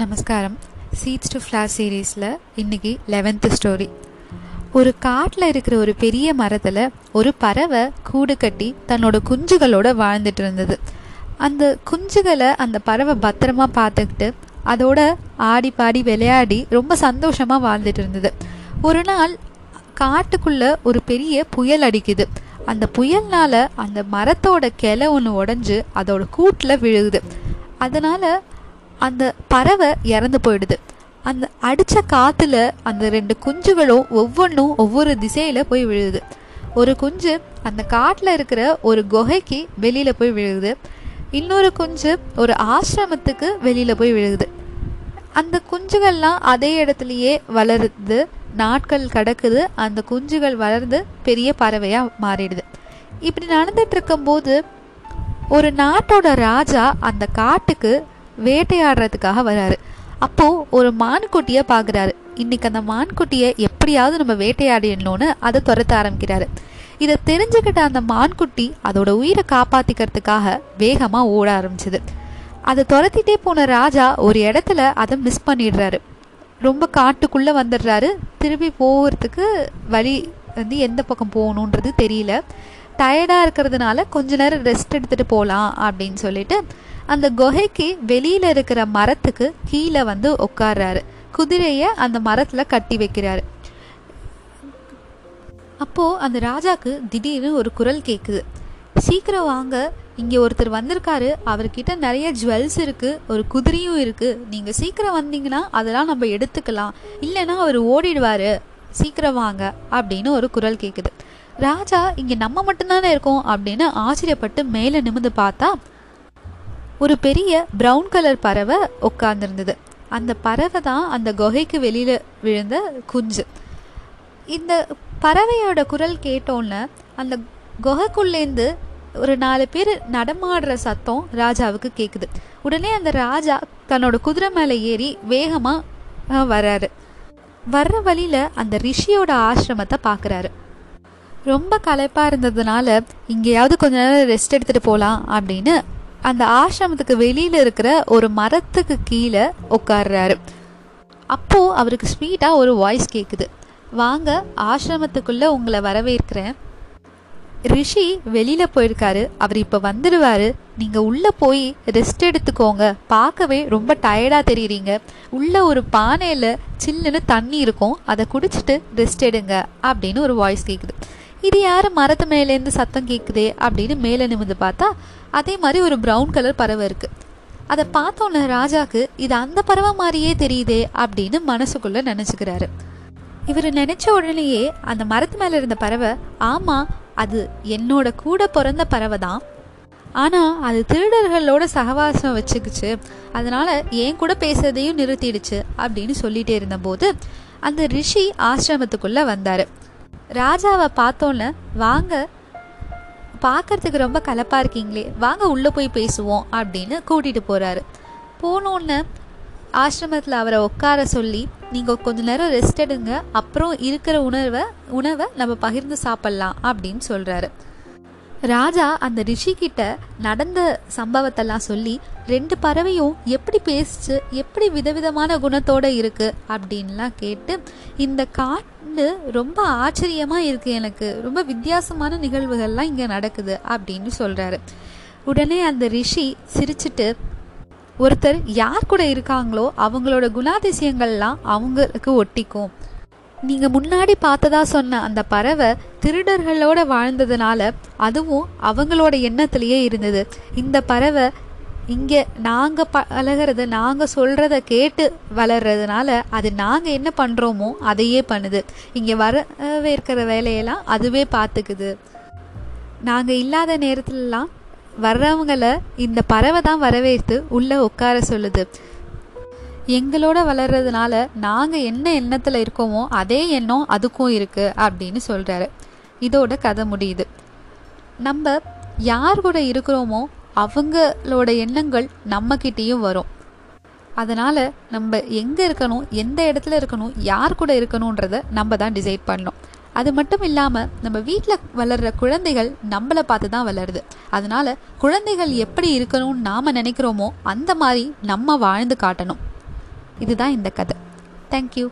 நமஸ்காரம். Seeds to flower சீரீஸில் இன்னைக்கு லெவன்த்து ஸ்டோரி ஒரு காட்டில் இருக்கிற ஒரு பெரிய மரத்தில் ஒரு பறவை கூடு கட்டி தன்னோட குஞ்சுகளோடு வாழ்ந்துட்டு இருந்தது. அந்த குஞ்சுகளை அந்த பறவை பத்திரமா பார்த்துக்கிட்டு அதோட ஆடி பாடி விளையாடி ரொம்ப சந்தோஷமாக வாழ்ந்துட்டு இருந்தது. ஒரு நாள் காட்டுக்குள்ளே ஒரு பெரிய புயல் அடிக்குது. அந்த புயல்னால் அந்த மரத்தோட கிளை ஒன்று உடஞ்சி அதோட கூட்டில் விழுகுது. அதனால் அந்த பறவை இறந்து போயிடுது. அந்த அடித்த காற்றுல அந்த ரெண்டு குஞ்சுகளும் ஒவ்வொன்றும் ஒவ்வொரு திசையில் போய் விழுகுது. ஒரு குஞ்சு அந்த காட்டில் இருக்கிற ஒரு குகைக்கு வெளியில் போய் விழுகுது. இன்னொரு குஞ்சு ஒரு ஆசிரமத்துக்கு வெளியில் போய் விழுகுது. அந்த குஞ்சுகள்லாம் அதே இடத்துலையே வளருது. நாட்கள் கடக்குது. அந்த குஞ்சுகள் வளர்ந்து பெரிய பறவையாக மாறிடுது. இப்படி நடந்துட்டு இருக்கும்போது ஒரு நாட்டோட ராஜா அந்த காட்டுக்கு வேட்டையாடுறதுக்காக வராரு. அப்போது ஒரு மான்குட்டியை பார்க்குறாரு. இன்னைக்கு அந்த மான்குட்டியை எப்படியாவது நம்ம வேட்டையாடிடணும்னு அதை துரத்த ஆரம்பிக்கிறாரு. இதை தெரிஞ்சுக்கிட்ட அந்த மான்குட்டி அதோட உயிரை காப்பாத்திக்கிறதுக்காக வேகமாக ஓட ஆரம்பிச்சது. அதை துரத்திட்டே போன ராஜா ஒரு இடத்துல அதை மிஸ் பண்ணிடுறாரு. ரொம்ப காட்டுக்குள்ளே வந்துடுறாரு. திரும்பி போகிறதுக்கு வழி வந்து எந்த பக்கம் போகணுன்றது தெரியல. டயர்டாக இருக்கிறதுனால கொஞ்ச நேரம் ரெஸ்ட் எடுத்துகிட்டு போகலாம் அப்படின்னு சொல்லிட்டு அந்த குகைக்கு வெளியில் இருக்கிற மரத்துக்கு கீழே வந்து உட்கார்றாரு. குதிரையை அந்த மரத்தில் கட்டி வைக்கிறாரு. அப்போது அந்த ராஜாக்கு திடீர்னு ஒரு குரல் கேட்குது சீக்கிரம் வாங்க இங்கே ஒருத்தர் வந்திருக்காரு. அவர்கிட்ட நிறைய ஜுவல்ஸ் இருக்குது ஒரு குதிரையும் இருக்குது நீங்கள் சீக்கிரம் வந்தீங்கன்னா அதெல்லாம் நம்ம எடுத்துக்கலாம். இல்லைன்னா அவர் ஓடிடுவார். சீக்கிரம் வாங்க அப்படின்னு ஒரு குரல் கேட்குது ராஜா இங்கே நம்ம மட்டும்தானே இருக்கோம் அப்படின்னு ஆச்சரியப்பட்டு மேலே நிமிந்து பார்த்தா ஒரு பெரிய ப்ரௌன் கலர் பறவை உட்காந்துருந்தது அந்த பறவை தான் அந்த குகைக்கு வெளியில் விழுந்த குஞ்சு. இந்த பறவையோட குரல் கேட்டோன்னே அந்த குகைக்குள்ளேருந்து ஒரு நாலு பேர் நடமாடுற சத்தம் ராஜாவுக்கு கேட்குது உடனே அந்த ராஜா தன்னோட குதிரை மேலே ஏறி வேகமாக வர்றாரு. வர்ற வழியில் அந்த ரிஷியோட ஆசிரமத்தை பார்க்குறாரு ரொம்ப களைப்பாக இருந்ததுனால இங்கேயாவது கொஞ்ச நேரம் ரெஸ்ட் எடுத்துகிட்டு போகலாம் அப்படின்னு அந்த ஆசிரமத்துக்கு வெளியில் இருக்கிற ஒரு மரத்துக்கு கீழே உட்கார்றாரு. அப்போது அவருக்கு ஸ்வீட்டாக ஒரு வாய்ஸ் கேட்குது வாங்க ஆசிரமத்துக்குள்ளே உங்களை வரவேற்கிறேன். ரிஷி வெளியில் போயிருக்காரு. அவர் இப்போ வந்துடுவார். நீங்கள் உள்ளே போய் ரெஸ்ட் எடுத்துக்கோங்க. பார்க்கவே ரொம்ப டயர்டாக தெரியுறீங்க. உள்ளே ஒரு பானையில் சில்லுன்னு தண்ணி இருக்கும். அதை குடிச்சிட்டு ரெஸ்ட் எடுங்க. அப்படின்னு ஒரு வாய்ஸ் கேட்குது இது யார் மரத்து மேலேருந்து சத்தம் கேட்குதே அப்படின்னு மேலே நிமிந்து பார்த்தா அதே மாதிரி ஒரு ப்ரௌன் கலர் பறவை இருக்குது அதை பார்த்தோன்ன ராஜாக்கு இது அந்த பறவை மாதிரியே தெரியுதே அப்படின்னு மனசுக்குள்ளே நினச்சிக்கிறாரு. இவர் நினச்ச உடனேயே அந்த மரத்து மேலே இருந்த பறவை ஆமாம் அது என்னோட கூட பிறந்த பறவை தான். ஆனால் அது திருடர்களோட சகவாசம் வச்சுக்கிச்சு. அதனால் என் கூட பேசுறதையும் நிறுத்திடுச்சு அப்படின்னு சொல்லிட்டே இருந்தபோது அந்த ரிஷி ஆசிரமத்துக்குள்ளே வந்தார். ராஜாவை பார்த்தோன்னே வாங்க பார்க்கறதுக்கு ரொம்ப கலப்பாக இருக்கீங்களே வாங்க உள்ளே போய் பேசுவோம் அப்படின்னு கூட்டிகிட்டு போகிறாரு போனோன்னே ஆசிரமத்தில் அவரை உட்கார சொல்லி நீங்கள் கொஞ்ச நேரம் ரெஸ்ட் எடுங்க அப்புறம் இருக்கிற உணர்வை உணவை நம்ம பகிர்ந்து சாப்பிட்லாம் அப்படின்னு சொல்கிறாரு ராஜா அந்த ரிஷி கிட்ட நடந்த சம்பவத்தெல்லாம் சொல்லி ரெண்டு பறவையும் எப்படி பேசிச்சு எப்படி விதவிதமான குணத்தோட இருக்கு? அப்படின்லாம் கேட்டு இந்த காட்டு ரொம்ப ஆச்சரியமா இருக்கு எனக்கு. ரொம்ப வித்தியாசமான நிகழ்வுகள்லாம் இங்கே நடக்குது அப்படின்னு சொல்றாரு. உடனே அந்த ரிஷி சிரிச்சுட்டு ஒருத்தர் யார் கூட இருக்காங்களோ அவங்களோட குணாதிசயங்கள்லாம் அவங்களுக்கு ஒட்டிக்கும். நீங்க முன்னாடி பார்த்ததா சொன்ன அந்த பறவை திருடர்களோட வாழ்ந்ததுனால அதுவும் அவங்களோட எண்ணத்திலேயே இருந்தது. இந்த பறவை இங்கே நாங்கள் பழகிறத நாங்கள் சொல்கிறத கேட்டு வளர்றதுனால அது நாங்கள் என்ன பண்ணுறோமோ அதையே பண்ணுது. இங்கே வரவேற்கிற வேலையெல்லாம் அதுவே பார்த்துக்குது நாங்கள் இல்லாத நேரத்துலலாம் வர்றவங்கள இந்த பறவை தான் வரவேற்று உள்ளே உட்கார சொல்லுது. எங்களோட வளர்றதுனால நாங்கள் என்ன எண்ணத்தில் இருக்கோமோ அதே எண்ணம் அதுக்கும் இருக்குது அப்படின்னு சொல்கிறாரு இதோட கதை முடியுது. நம்ம யார் கூட இருக்கிறோமோ அவங்களோட எண்ணங்கள் நம்மக்கிட்டேயும் வரும். அதனால் நம்ம எங்கே இருக்கணும் எந்த இடத்துல இருக்கணும் யார் கூட இருக்கணுன்றத நம்ம தான் டிசைட் பண்ணணும். அது மட்டும் இல்லாமல் நம்ம வீட்டில் வளர்கிற குழந்தைகள் நம்மளை பார்த்து தான் வளருது. அதனால குழந்தைகள் எப்படி இருக்கணும்னு நாம் நினைக்கிறோமோ அந்த மாதிரி நம்ம வாழ்ந்து காட்டணும். இதுதான் இந்த கதை. தேங்க்யூ